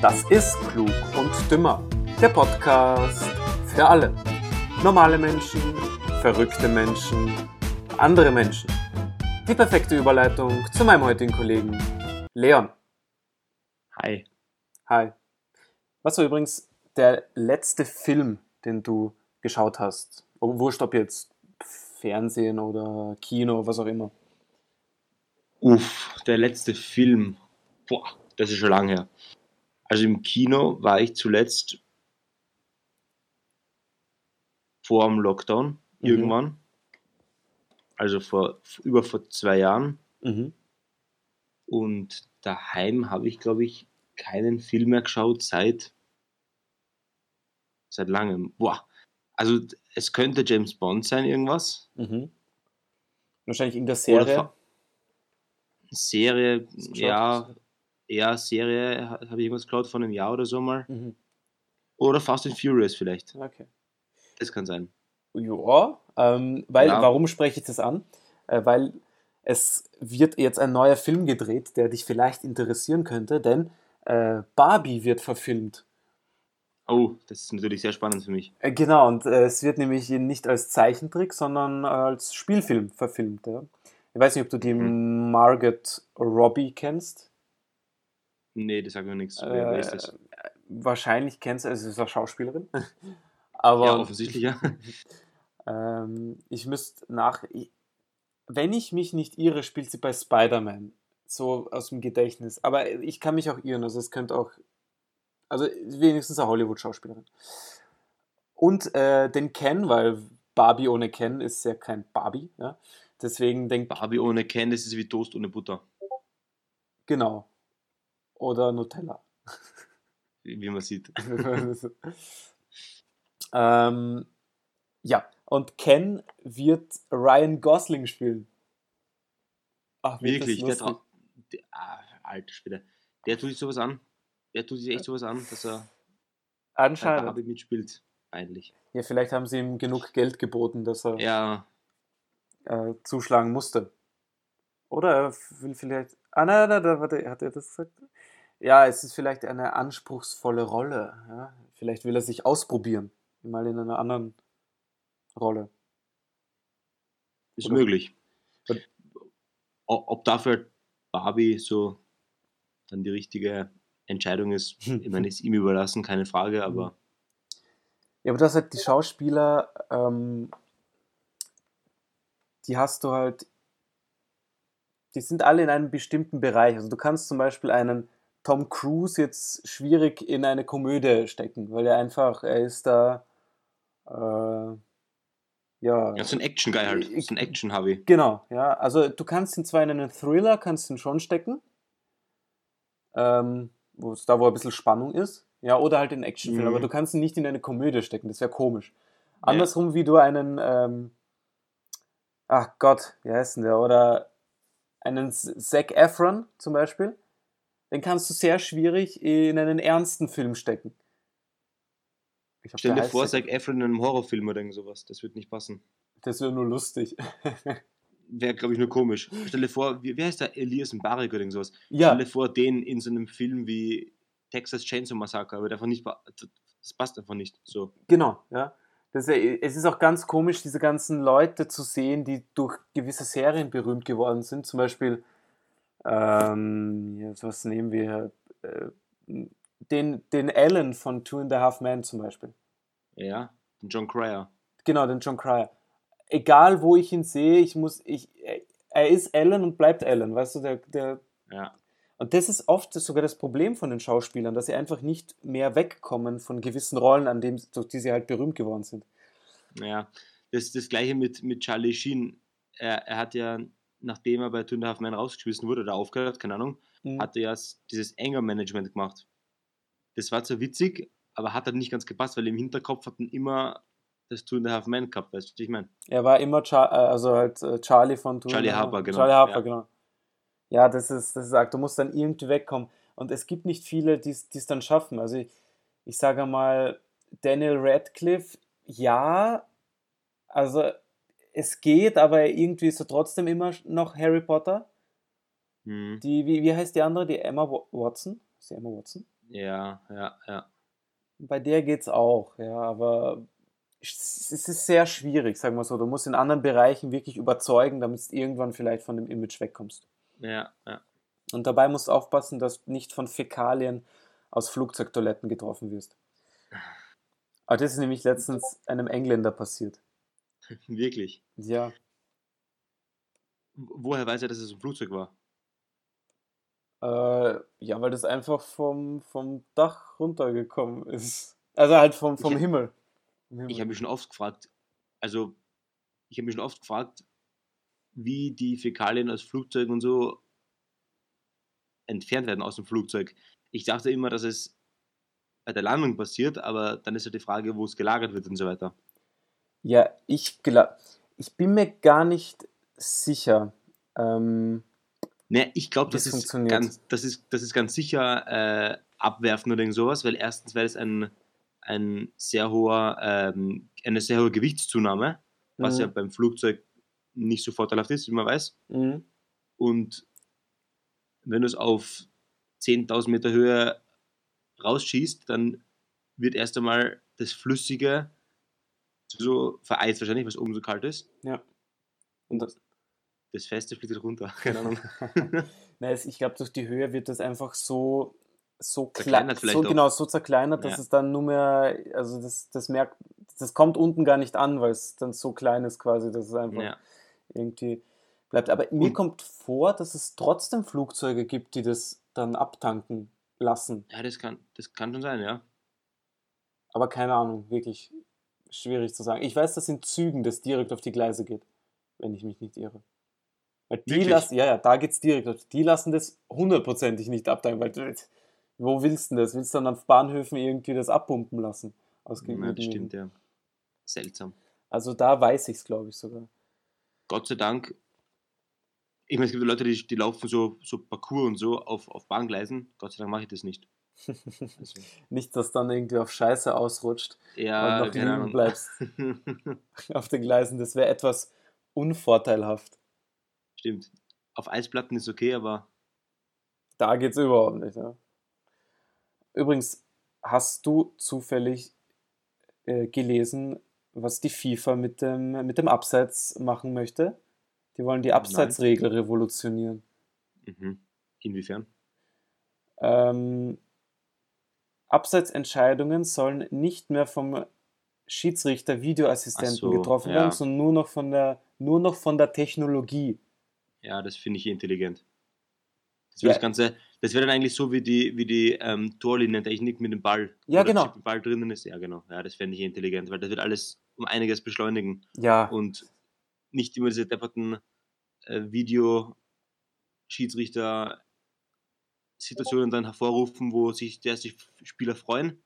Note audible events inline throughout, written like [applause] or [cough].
Das ist Klug und Dümmer, der Podcast für alle. Normale Menschen, verrückte Menschen, andere Menschen. Die perfekte Überleitung zu meinem heutigen Kollegen Leon. Hi. Hi. Was war übrigens der letzte Film, den du geschaut hast? Oh, wurscht, ob jetzt Fernsehen oder Kino, was auch immer. Uff, der letzte Film. Boah, das ist schon lange her. Also im Kino war ich zuletzt vor dem Lockdown Mhm. irgendwann. Also vor über vor zwei Jahren. Mhm. Und daheim habe ich, glaube ich, keinen Film mehr geschaut seit seit langem. Boah. Also es könnte James Bond sein, irgendwas. Mhm. Wahrscheinlich in der Serie. Serie, ja, eher Serie, ha- habe ich irgendwas geschaut von einem Jahr oder so mal. Mhm. Oder Fast and Furious vielleicht. Okay. Das kann sein. Ja, ähm, weil, Ja. warum spreche ich das an? Äh, weil es wird jetzt ein neuer Film gedreht, der dich vielleicht interessieren könnte, denn äh, Barbie wird verfilmt. Oh, das ist natürlich sehr spannend für mich. Äh, genau, und äh, es wird nämlich nicht als Zeichentrick, sondern als Spielfilm verfilmt. Ja. Ich weiß nicht, ob du die Mhm. Margaret Robbie kennst. Nee, das sagt mir nichts. Wer, wer ist Äh, das? Wahrscheinlich kennst du, also sie ist eine Schauspielerin. [laughs] Aber Ja, offensichtlich, ja. [laughs] Ähm, ich müsste nach. ich- Wenn ich mich nicht irre, spielt sie bei Spider-Man. So aus dem Gedächtnis. Aber ich kann mich auch irren. Also es könnte auch. Also wenigstens eine Hollywood-Schauspielerin. Und äh, den Ken, weil Barbie ohne Ken ist ja kein Barbie. Ja? Deswegen denkt. Barbie ohne Ken, das ist wie Toast ohne Butter. Genau. Oder Nutella. Wie man sieht. [laughs] ähm, ja, und Ken wird Ryan Gosling spielen. Ach, Wirklich, der, trau- der ah, alter Schwede. Der tut sich sowas an. Der tut sich echt sowas an, dass er Anscheinend. Barbie mitspielt. Eigentlich. Ja, vielleicht haben sie ihm genug Geld geboten, dass er Ja, äh, zuschlagen musste. Oder er will vielleicht. Ah, nein, nein, nein, warte, hat er das gesagt? Ja, es ist vielleicht eine anspruchsvolle Rolle. Ja? Vielleicht will er sich ausprobieren. Mal in einer anderen Rolle. ist Oder- möglich. Ob dafür Barbie so dann die richtige Entscheidung ist, [laughs] ich meine, ist ihm überlassen, keine Frage, aber Ja, aber du hast halt die Schauspieler, ähm, die hast du halt, die sind alle in einem bestimmten Bereich. Also du kannst zum Beispiel einen Tom Cruise jetzt schwierig in eine Komödie stecken, weil er einfach, er ist da, äh, ja, ja, so ein Action-Guy halt. So ein Action-Hobby. Genau, ja. Also du kannst ihn zwar in einen Thriller, kannst ihn schon stecken, ähm, wo es da, wo ein bisschen Spannung ist, ja, oder halt in Actionfilm, Mhm. aber du kannst ihn nicht in eine Komödie stecken, das wäre komisch. Andersrum, wie du einen, ähm, ach Gott, wie heißt denn der, oder einen Zac Efron zum Beispiel, den kannst du sehr schwierig in einen ernsten Film stecken. Ich glaub, Stell dir vor, Zac- Efron in einem Horrorfilm oder irgend sowas. Das wird nicht passen. Das wäre nur lustig. [laughs] Wäre, glaube ich, nur komisch. Stell dir vor, wie, wie heißt der? Elias Mbarek oder irgend sowas. ja, Stell dir vor, den in so einem Film wie Texas Chainsaw Massacre, aber einfach nicht, das passt einfach nicht. So. Genau, ja. Das es ist auch ganz komisch, diese ganzen Leute zu sehen, die durch gewisse Serien berühmt geworden sind. Zum Beispiel, ähm, ja, was nehmen wir? Äh, den, den Alan von Two and a Half Men zum Beispiel. Ja, den John Cryer. Genau, den John Cryer. Egal, wo ich ihn sehe, ich muss, ich, er ist Alan und bleibt Alan, weißt du, der, der, Ja. und das ist oft sogar das Problem von den Schauspielern, dass sie einfach nicht mehr wegkommen von gewissen Rollen, an dem, durch die sie halt berühmt geworden sind. Ja, das ist das gleiche mit, mit Charlie Sheen. Er, er hat ja, nachdem er bei Two and a Half Men rausgeschmissen wurde oder aufgehört, keine Ahnung, Mhm. hat er ja dieses Anger-Management gemacht. Das war zwar witzig, aber hat halt nicht ganz gepasst, weil im Hinterkopf hatten immer das Two and a Half Men gehabt, weißt du, was ich meine? Er war immer Char äh, also halt äh, Charlie von Two Charlie Harper, genau, Charlie Harper, ja. genau. Ja, das ist, das ist arg. Du musst dann irgendwie wegkommen. Und es gibt nicht viele, die es dann schaffen. Also ich, ich sage mal, Daniel Radcliffe, ja, also es geht, aber irgendwie ist er trotzdem immer noch Harry Potter. Mhm. Die, wie, wie heißt die andere? Die Emma Wa- Watson? Ist die Emma Watson? Ja, ja, ja. Bei der geht's auch, ja, aber es es ist sehr schwierig, sagen wir so. Du musst in anderen Bereichen wirklich überzeugen, damit du irgendwann vielleicht von dem Image wegkommst. Ja, ja. Und dabei musst du aufpassen, dass du nicht von Fäkalien aus Flugzeugtoiletten getroffen wirst. Aber das ist nämlich letztens einem Engländer passiert. [laughs] Wirklich. Ja, Woher weiß er, dass es ein Flugzeug war? äh, ja, weil das einfach vom, vom Dach runtergekommen ist. Also halt vom, vom Ich- Himmel. Vom Ich Himmel. habe mich schon oft gefragt, also ich habe mich schon oft gefragt, wie die Fäkalien aus Flugzeugen und so entfernt werden aus dem Flugzeug. Ich dachte immer, dass es bei der Landung passiert, aber dann ist ja die Frage, wo es gelagert wird und so weiter. Ja, ich glaube, ich bin mir gar nicht sicher. Ähm, Ne, ich glaube, das, ist ganz, das, ist, das ist ganz sicher äh, abwerfen oder irgend sowas, weil erstens wäre es ein, ein sehr hoher, ähm, eine sehr hohe Gewichtszunahme, was Mhm. ja beim Flugzeug nicht so vorteilhaft ist, wie man weiß. mhm. Und wenn du es auf 10.000 Meter Höhe rausschießt, dann wird erst einmal das Flüssige so vereist wahrscheinlich, was oben so kalt ist. Ja. Und das, Das Feste fliegt runter. Keine Ahnung. [laughs] Nein, es- ich glaube, durch die Höhe wird das einfach so, so klein, so genau, so zerkleinert, dass Ja. es dann nur mehr, also das, das merkt, das kommt unten gar nicht an, weil es dann so klein ist quasi, dass es einfach ja. irgendwie bleibt. Aber mir Und- kommt vor, dass es trotzdem Flugzeuge gibt, die das dann abtanken lassen. ja, das kann, das kann schon sein, ja. Aber keine Ahnung, wirklich schwierig zu sagen. Ich weiß, dass in Zügen das direkt auf die Gleise geht, wenn ich mich nicht irre. Weil die Wirklich? lassen, ja, ja, da geht's direkt auf. Die lassen das hundertprozentig nicht abtanken, weil wo willst du denn das? Willst du dann auf Bahnhöfen irgendwie das abpumpen lassen? Aus ja das stimmt, ja. Seltsam. Also da weiß ich es, glaube ich, sogar. Gott sei Dank, ich meine, es gibt Leute, die, die laufen so, so Parcours und so auf, auf Bahngleisen. Gott sei Dank mache ich das nicht. Also, Nicht, dass dann irgendwie auf Scheiße ausrutscht ja, und noch liegen bleibst [laughs] auf den Gleisen. Das wäre etwas unvorteilhaft. Stimmt. Auf Eisplatten ist okay, aber Da geht's überhaupt nicht. Ja. Übrigens, hast du zufällig äh, gelesen, was die FIFA mit dem, mit dem Abseits machen möchte? Die wollen die Abseitsregel revolutionieren. mhm. inwiefern? Ähm, Abseitsentscheidungen sollen nicht mehr vom Schiedsrichter Videoassistenten so, getroffen ja. werden, sondern nur noch von der, nur noch von der Technologie. Ja, das finde ich intelligent. Das Ja. wäre das Ganze, das wäre dann eigentlich so wie die, wie die ähm, Torlinientechnik mit dem Ball. Ja, der genau. Im Ball drinnen ist. Ja, genau. Ja, das fände ich intelligent, weil das wird alles um einiges beschleunigen Ja, und nicht immer diese depperten äh, Videoschiedsrichter Situationen dann hervorrufen, wo sich der sich Spieler freuen.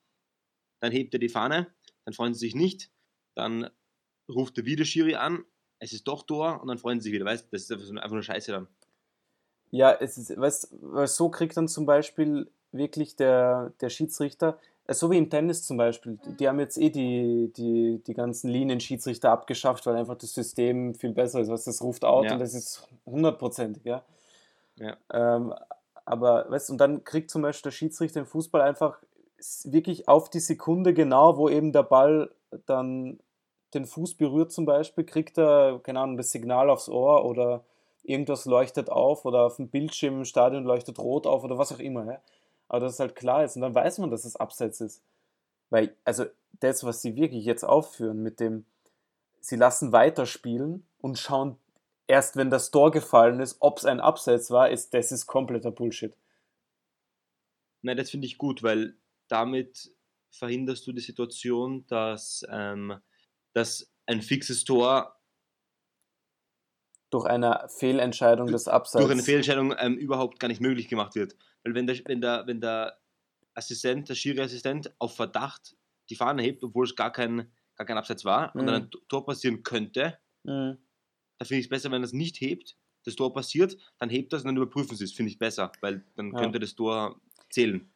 Dann hebt er die Fahne, dann freuen sie sich nicht, dann ruft der Videoschiri an, es ist doch Tor und dann freuen sie sich wieder. Weißt du, das ist einfach, nur Scheiße dann. Ja, es ist, weißt, weil so kriegt dann zum Beispiel wirklich der, der Schiedsrichter, äh, so wie im Tennis zum Beispiel, die, haben jetzt eh die, die, die ganzen Linienschiedsrichter abgeschafft, weil einfach das System viel besser ist. Was das ruft out Ja. und das ist hundertprozentig, ja. Ja. Ähm, aber, weißt und dann kriegt zum Beispiel der Schiedsrichter im Fußball einfach wirklich auf die Sekunde genau, wo eben der Ball dann den Fuß berührt zum Beispiel, kriegt er, keine Ahnung, das Signal aufs Ohr oder irgendwas leuchtet auf oder auf dem Bildschirm im Stadion leuchtet rot auf oder was auch immer. Ja? Aber dass es halt klar ist und dann weiß man, dass es abseits ist. Weil, also das, was sie wirklich jetzt aufführen mit dem, sie lassen weiterspielen und schauen erst, wenn das Tor gefallen ist, ob es ein Abseits war, ist das ist kompletter Bullshit. Nein, das finde ich gut, weil damit verhinderst du die Situation, dass, ähm, dass ein fixes Tor Durch eine Fehlentscheidung des Abseits. durch eine Fehlentscheidung ähm, überhaupt gar nicht möglich gemacht wird. Weil wenn der, wenn der, wenn der Assistent, der Schiri-Assistent auf Verdacht die Fahne hebt, obwohl es gar kein, gar kein Abseits war und Mhm. dann ein Tor passieren könnte, Mhm. Da finde ich es besser, wenn es nicht hebt, das Tor passiert, dann hebt das und dann überprüfen sie es, finde ich besser, weil dann Ja. könnte das Tor zählen.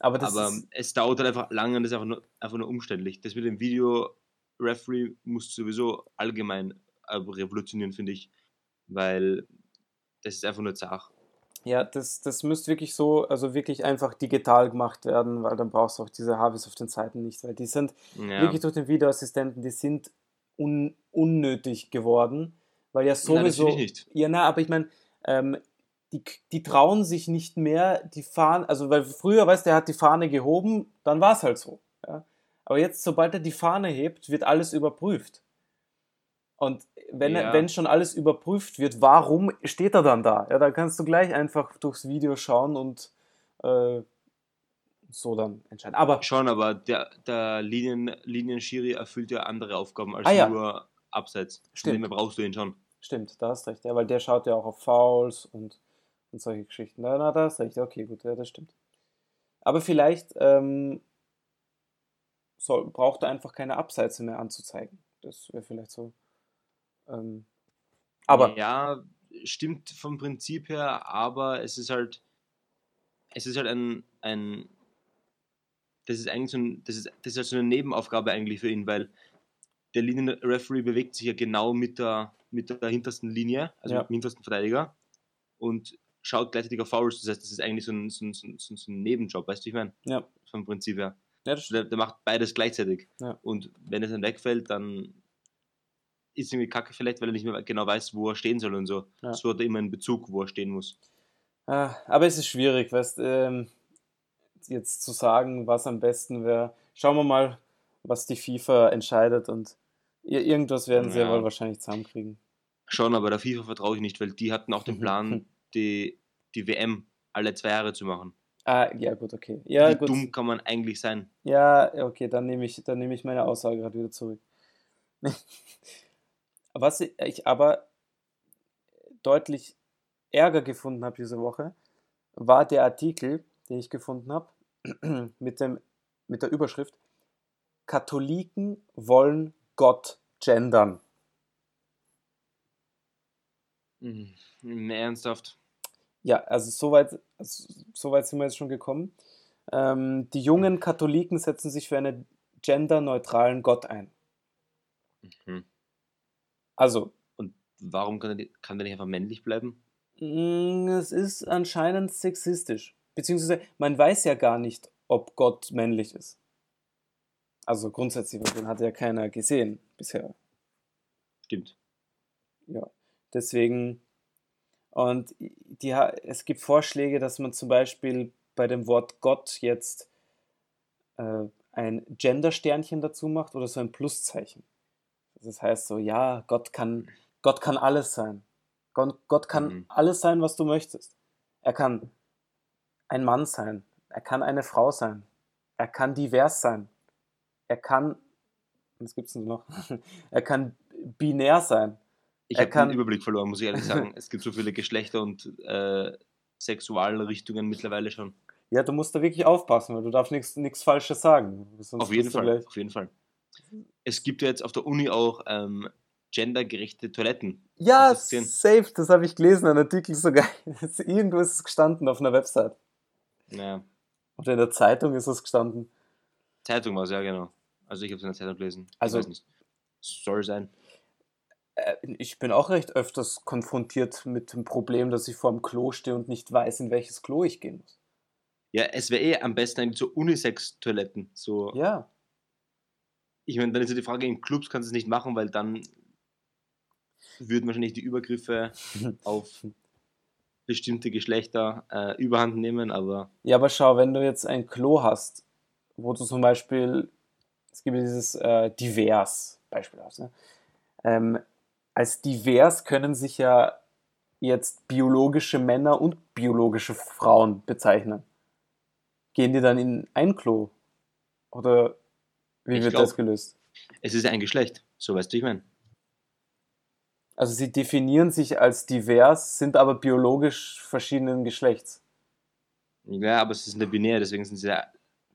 Aber das Aber es dauert halt einfach lange und das ist einfach nur, einfach nur umständlich. Das mit dem Video-Referee muss sowieso allgemein äh, revolutionieren, finde ich, weil das ist einfach nur zart. Ja, das, das müsste wirklich so, also wirklich einfach digital gemacht werden, weil dann brauchst du auch diese Harveys auf den Seiten nicht, weil die sind Ja. wirklich durch den Videoassistenten, die sind un, unnötig geworden, weil ja Nein, sowieso. ich nicht. Ja, na, aber ich meine, ähm, die, die trauen sich nicht mehr, die Fahne, also weil früher, weißt du, er hat die Fahne gehoben, dann war es halt so. Ja? Aber jetzt, sobald er die Fahne hebt, wird alles überprüft. Und wenn, Ja. wenn schon alles überprüft wird, warum steht er dann da? Ja, da kannst du gleich einfach durchs Video schauen und äh, so dann entscheiden. Aber Schon, aber der, der Linien, Linienschiri erfüllt ja andere Aufgaben als Ah, ja. nur Abseits. Von Stimmt. her brauchst du ihn schon. Stimmt, da hast recht, ja, weil der schaut ja auch auf Fouls und, und solche Geschichten. Na, na, da hast recht, okay, gut, ja, das stimmt. Aber vielleicht ähm, soll, braucht er einfach keine Abseits mehr anzuzeigen. Das wäre vielleicht so. Ähm, aber Ja, stimmt vom Prinzip her, aber es ist halt, es ist halt ein, ein das ist eigentlich so ein, das ist, das ist halt so eine Nebenaufgabe eigentlich für ihn, weil der Linienreferee bewegt sich ja genau mit der, mit der hintersten Linie, also Ja. mit dem hintersten Verteidiger und schaut gleichzeitig auf Fouls. Das heißt, das ist eigentlich so ein, so ein, so ein, so ein Nebenjob, weißt du, ich meine? ja, Vom Prinzip her. ja. Der, der macht beides gleichzeitig. Ja. Und wenn es dann wegfällt, dann ist irgendwie kacke vielleicht, weil er nicht mehr genau weiß, wo er stehen soll und so. Ja. So hat er immer einen Bezug, wo er stehen muss. Ah, aber es ist schwierig, weißt ähm, jetzt zu sagen, was am besten wäre. Schauen wir mal, was die FIFA entscheidet und irgendwas werden sie ja wohl wahrscheinlich zusammenkriegen. Schon, aber der FIFA vertraue ich nicht, weil die hatten auch den. [laughs] Plan, die, die WM alle zwei Jahre zu machen. Ah, ja, gut, okay. Ja, Wie gut. dumm kann man eigentlich sein? Ja, okay, dann nehme ich, dann nehme ich meine Aussage gerade wieder zurück. [laughs] Was ich aber deutlich Ärger gefunden habe diese Woche, war der Artikel, den ich gefunden habe, [clears throat] mit, dem, mit der Überschrift Katholiken wollen Gott gendern. Mhm. Ernsthaft. Ja, also soweit also soweit sind wir jetzt schon gekommen. Ähm, die jungen Katholiken setzen sich für einen genderneutralen Gott ein. Mhm. Also, Und warum kann, er, nicht- kann der nicht einfach männlich bleiben? Es ist anscheinend sexistisch. Beziehungsweise man weiß ja gar nicht, ob Gott männlich ist. Also grundsätzlich, weil den hat ja keiner gesehen bisher. Stimmt. Ja. Deswegen. Und die, es gibt Vorschläge, dass man zum Beispiel bei dem Wort Gott jetzt äh, ein Gender-Sternchen dazu macht oder so ein Pluszeichen. Das heißt so, ja, Gott kann, Gott kann alles sein. Gott, Gott kann Mhm. alles sein, was du möchtest. Er kann ein Mann sein. Er kann eine Frau sein. Er kann divers sein. Er kann, was gibt's denn noch? [laughs] Er kann binär sein. Ich habe den Überblick verloren, muss ich ehrlich [laughs] sagen. es gibt so viele Geschlechter und äh, Sexualrichtungen mittlerweile schon. Ja, du musst da wirklich aufpassen, weil du darfst nichts Falsches sagen. Auf jeden Fall, gleich- auf jeden Fall. Es gibt ja jetzt auf der Uni auch ähm, gendergerechte Toiletten. Ja, safe, das habe ich gelesen, ein Artikel sogar. [laughs] Irgendwo ist es gestanden auf einer Website. Naja, Oder in der Zeitung ist es gestanden. Zeitung war es, ja genau. Also ich habe es in der Zeitung gelesen. Ich Also- weiß nicht. Soll sein. Äh, Ich bin auch recht öfters konfrontiert mit dem Problem, dass ich vor dem Klo stehe und nicht weiß, in welches Klo ich gehen muss. Ja, es wäre eh am besten eigentlich so Unisex-Toiletten. So, Ja, Ich meine, dann ist ja die Frage, in Clubs kannst du es nicht machen, weil dann würden wahrscheinlich die Übergriffe [laughs] auf bestimmte Geschlechter äh, überhand nehmen, aber Ja, aber schau, wenn du jetzt ein Klo hast, wo du zum Beispiel, es gibt ja dieses äh, Divers beispielsweise, ne? ähm, als divers können sich ja jetzt biologische Männer und biologische Frauen bezeichnen. Gehen die dann in ein Klo? Oder wie Ich wird glaub- das gelöst? es ist ja ein Geschlecht. So weißt du, ich meine. Also sie definieren sich als divers, sind aber biologisch verschiedenen Geschlechts. Ja, aber es ist eine Binär, deswegen sind sie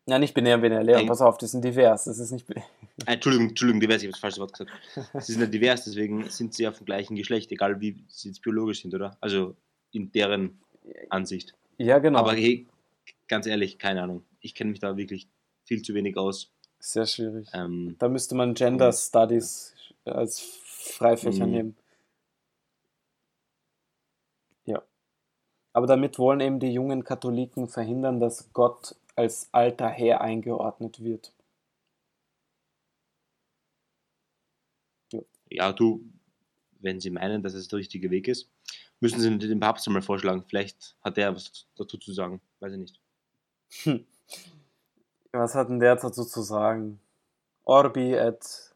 ja. Nicht binär, binär, Leon, pass auf, die sind divers, das ist nicht binär. Äh, [laughs] Entschuldigung, Entschuldigung, divers, ich habe das falsche Wort gesagt. Sie sind ja divers, deswegen sind sie ja vom gleichen Geschlecht, egal wie sie jetzt biologisch sind, oder? Also in deren Ansicht. Ja, genau. Aber hey, ganz ehrlich, keine Ahnung. Ich kenne mich da wirklich viel zu wenig aus. Sehr schwierig. Ähm, Da müsste man Gender Studies als Freifächer Mhm. nehmen. Ja. Aber damit wollen eben die jungen Katholiken verhindern, dass Gott als alter Herr eingeordnet wird. Ja, du, wenn sie meinen, dass es der richtige Weg ist, müssen sie den Papst einmal vorschlagen. Vielleicht hat der was dazu zu sagen. Weiß ich nicht. Hm. Was hat denn der dazu zu sagen? Orbi et.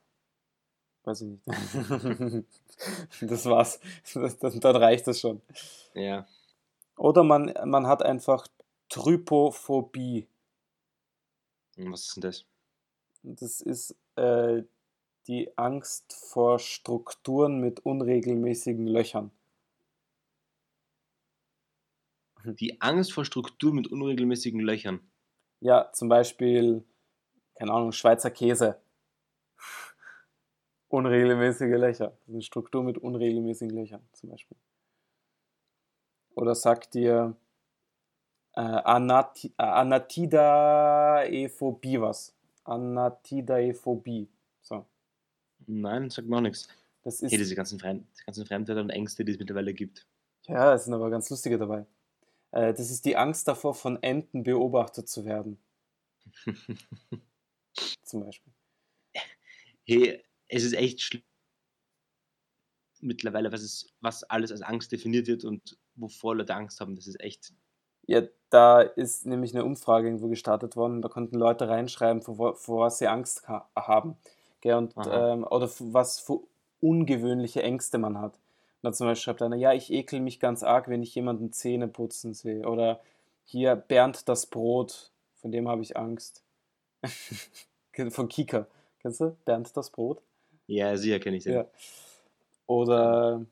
Weiß ich nicht. [laughs] das war's. Das, das, dann reicht das schon. Ja. Oder man, man hat einfach Trypophobie. Was ist denn das? Das ist äh, die Angst vor Strukturen mit unregelmäßigen Löchern. Die Angst vor Strukturen mit unregelmäßigen Löchern. Ja, zum Beispiel, keine Ahnung, Schweizer Käse. [laughs] Unregelmäßige Löcher. Das ist eine Struktur mit unregelmäßigen Löchern, zum Beispiel. Oder sagt dir äh, Anati äh, Anatidaephobie was? Anatidaephobie. So. Nein, sagt mir auch nichts. Das ist, Hey, diese ganzen, Fremd, diese ganzen Fremdwörter und Ängste, die es mittlerweile gibt. ja, es sind aber ganz lustige dabei. Äh, das ist die Angst davor, von Enten beobachtet zu werden, [laughs] zum Beispiel. Hey, es ist echt schlimm mittlerweile, was, es, was alles als Angst definiert wird und wovor Leute Angst haben. Das ist echt. Ja, da ist nämlich eine Umfrage irgendwo gestartet worden. Da konnten Leute reinschreiben, vor, vor was sie Angst ha haben. Gell, und, ähm, oder was für ungewöhnliche Ängste man hat. Und da zum Beispiel schreibt einer, ja, ich ekel mich ganz arg, wenn ich jemanden Zähne putzen sehe. Oder hier Bernd das Brot, von dem habe ich Angst. [laughs] Von Kika. Kennst du? Bernd das Brot? Ja, sicher kenne ich den. Ja. Oder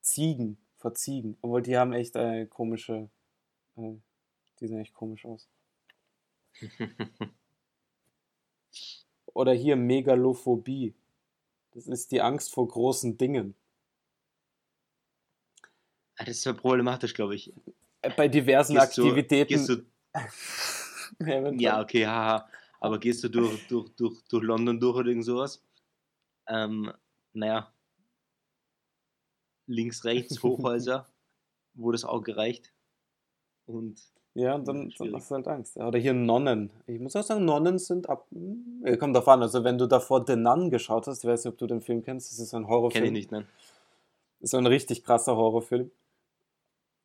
Ziegen, vor Ziegen. Obwohl die haben echt äh, komische, äh, die sehen echt komisch aus. [laughs] Oder hier Megalophobie. Das ist die Angst vor großen Dingen. Ah, das ist ja problematisch, glaube ich. Äh, Bei diversen Gehst du- Aktivitäten. Gehst du, [laughs] Eventuell. ja, okay, haha. Aber gehst du durch, durch, durch, durch London durch oder irgend sowas? Ähm, naja. Links, rechts, [laughs] Hochhäuser, wo das Auge reicht. Und Ja, und dann, dann hast du halt Angst. Oder hier Nonnen. Ich muss auch sagen, Nonnen sind ab. Kommt drauf an. Also, wenn du davor The Nun geschaut hast, ich weiß nicht, ob du den Film kennst, das ist ein Horrorfilm. kenne ich nicht, nein. ist so ein richtig krasser Horrorfilm.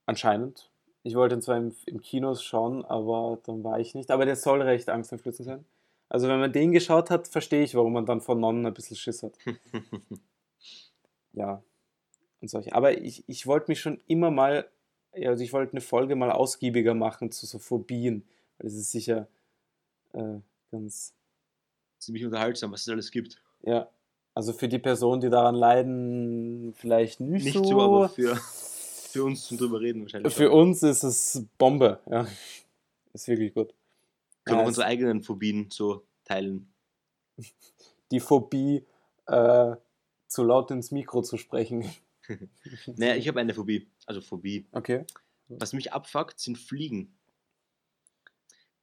Anscheinend. Ich wollte ihn zwar im, im Kinos schauen, aber dann war ich nicht. Aber der soll recht angsteinflößend sein. Also, wenn man den geschaut hat, verstehe ich, warum man dann von Nonnen ein bisschen Schiss hat. [laughs] Ja. Und solche. Aber ich, ich wollte mich schon immer mal, also ich wollte eine Folge mal ausgiebiger machen zu so Phobien. Weil das ist sicher äh, ganz, Ziemlich unterhaltsam, was es alles gibt. ja. Also für die Personen, die daran leiden, vielleicht nicht, Nicht so. so, aber für, für uns zum drüber reden wahrscheinlich. Für schon. uns ist es Bombe, ja. Ist wirklich gut. Können Ja, wir es- unsere eigenen Phobien so teilen. die Phobie, äh, zu laut ins Mikro zu sprechen. [laughs] Naja, ich habe eine Phobie. Also Phobie. Okay. Was mich abfuckt, sind Fliegen.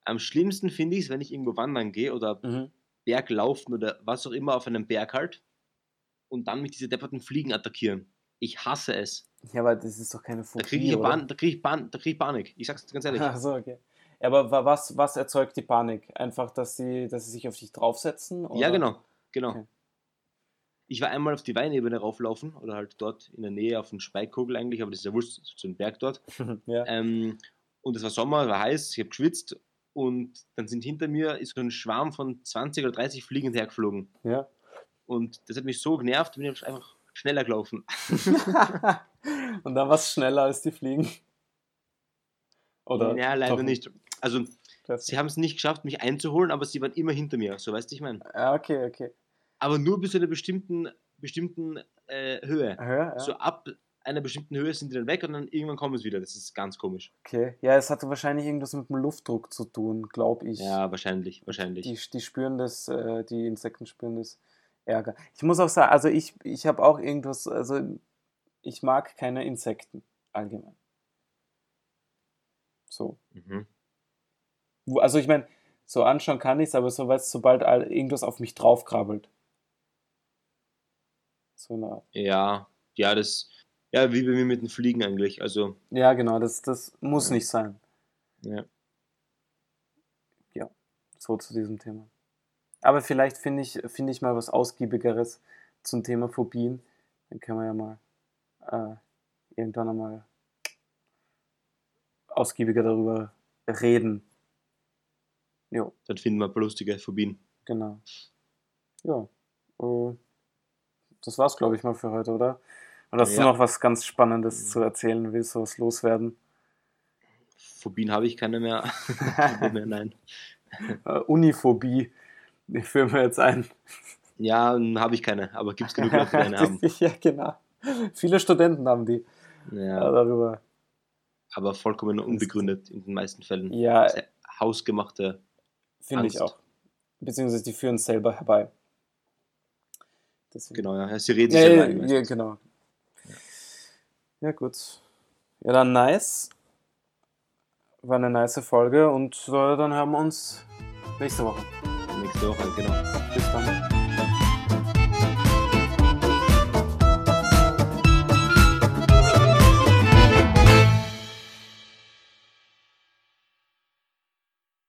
Am schlimmsten finde ich es, wenn ich irgendwo wandern gehe oder Mhm. Berg laufen oder was auch immer auf einem Berg halt und dann mich diese depperten Fliegen attackieren. Ich hasse es. Ja, aber das ist doch keine Da Phobie, kriege ich, da krieg ich, da krieg ich Panik. Ich sag's ganz ehrlich. Ach so, okay. Aber wa- was, was erzeugt die Panik? Einfach, dass sie, dass sie sich auf dich draufsetzen? Oder? Ja, genau. genau. Okay. Ich war einmal auf die Weinebene rauflaufen oder halt dort in der Nähe auf den Speikkogel eigentlich, aber das ist ja wurscht, so ein Berg dort. [laughs] ja. Ähm, und es war Sommer, war heiß, ich habe geschwitzt und dann sind hinter mir ist so ein Schwarm von 20 oder 30 Fliegen hergeflogen. ja. Und das hat mich so genervt, bin ich einfach schneller gelaufen. [laughs] [laughs] Und dann war es schneller als die Fliegen. Oder? ja, leider nicht. Also, Das- sie haben es nicht geschafft, mich einzuholen, aber sie waren immer hinter mir, so weißt du, ich meine. Ja, okay, okay. Aber nur bis zu einer bestimmten, bestimmten äh, Höhe. Ja, ja. So ab einer bestimmten Höhe sind die dann weg und dann irgendwann kommen sie wieder. Das ist ganz komisch. Okay. Ja, es hatte wahrscheinlich irgendwas mit dem Luftdruck zu tun, glaube ich. Ja, wahrscheinlich, wahrscheinlich. Die, die spüren das, äh, die Insekten spüren das Ärger. Ich muss auch sagen, also ich, ich habe auch irgendwas, also ich mag keine Insekten allgemein. So. Mhm. Also ich meine, so anschauen kann ich es, aber so weißt, sobald irgendwas auf mich draufkrabbelt. So eine Art. Ja, ja, das, Ja, wie bei mir mit den Fliegen eigentlich. Also, Ja, genau, das, das muss Ja. nicht sein. ja. So zu diesem Thema. Aber vielleicht finde ich, finde ich mal was Ausgiebigeres zum Thema Phobien. Dann können wir ja mal äh, irgendwann einmal ausgiebiger darüber reden. Jo, Dann finden wir ein paar lustige Phobien. genau. Ja. Äh, das war's, glaube ich, mal für heute, oder? Oder hast du Ja. noch was ganz Spannendes zu erzählen? Willst du was loswerden? Phobien habe ich keine mehr. [laughs] Mehr. Nein. Äh, Uniphobie. Die führen wir jetzt ein. Ja, habe ich keine, aber gibt es genug Leute, die eine haben. [laughs] ja, genau. Viele Studenten haben die Ja, darüber. aber vollkommen unbegründet in den meisten Fällen. Ja, Hausgemachte. finde ich auch. Beziehungsweise die führen es selber herbei. Deswegen. Genau, ja. Sie reden Ja, sich ja, allein ja, meistens. genau. Ja, gut. Ja, dann nice. War eine nice Folge und äh, dann hören wir uns nächste Woche. Nächste Woche, genau. Bis dann.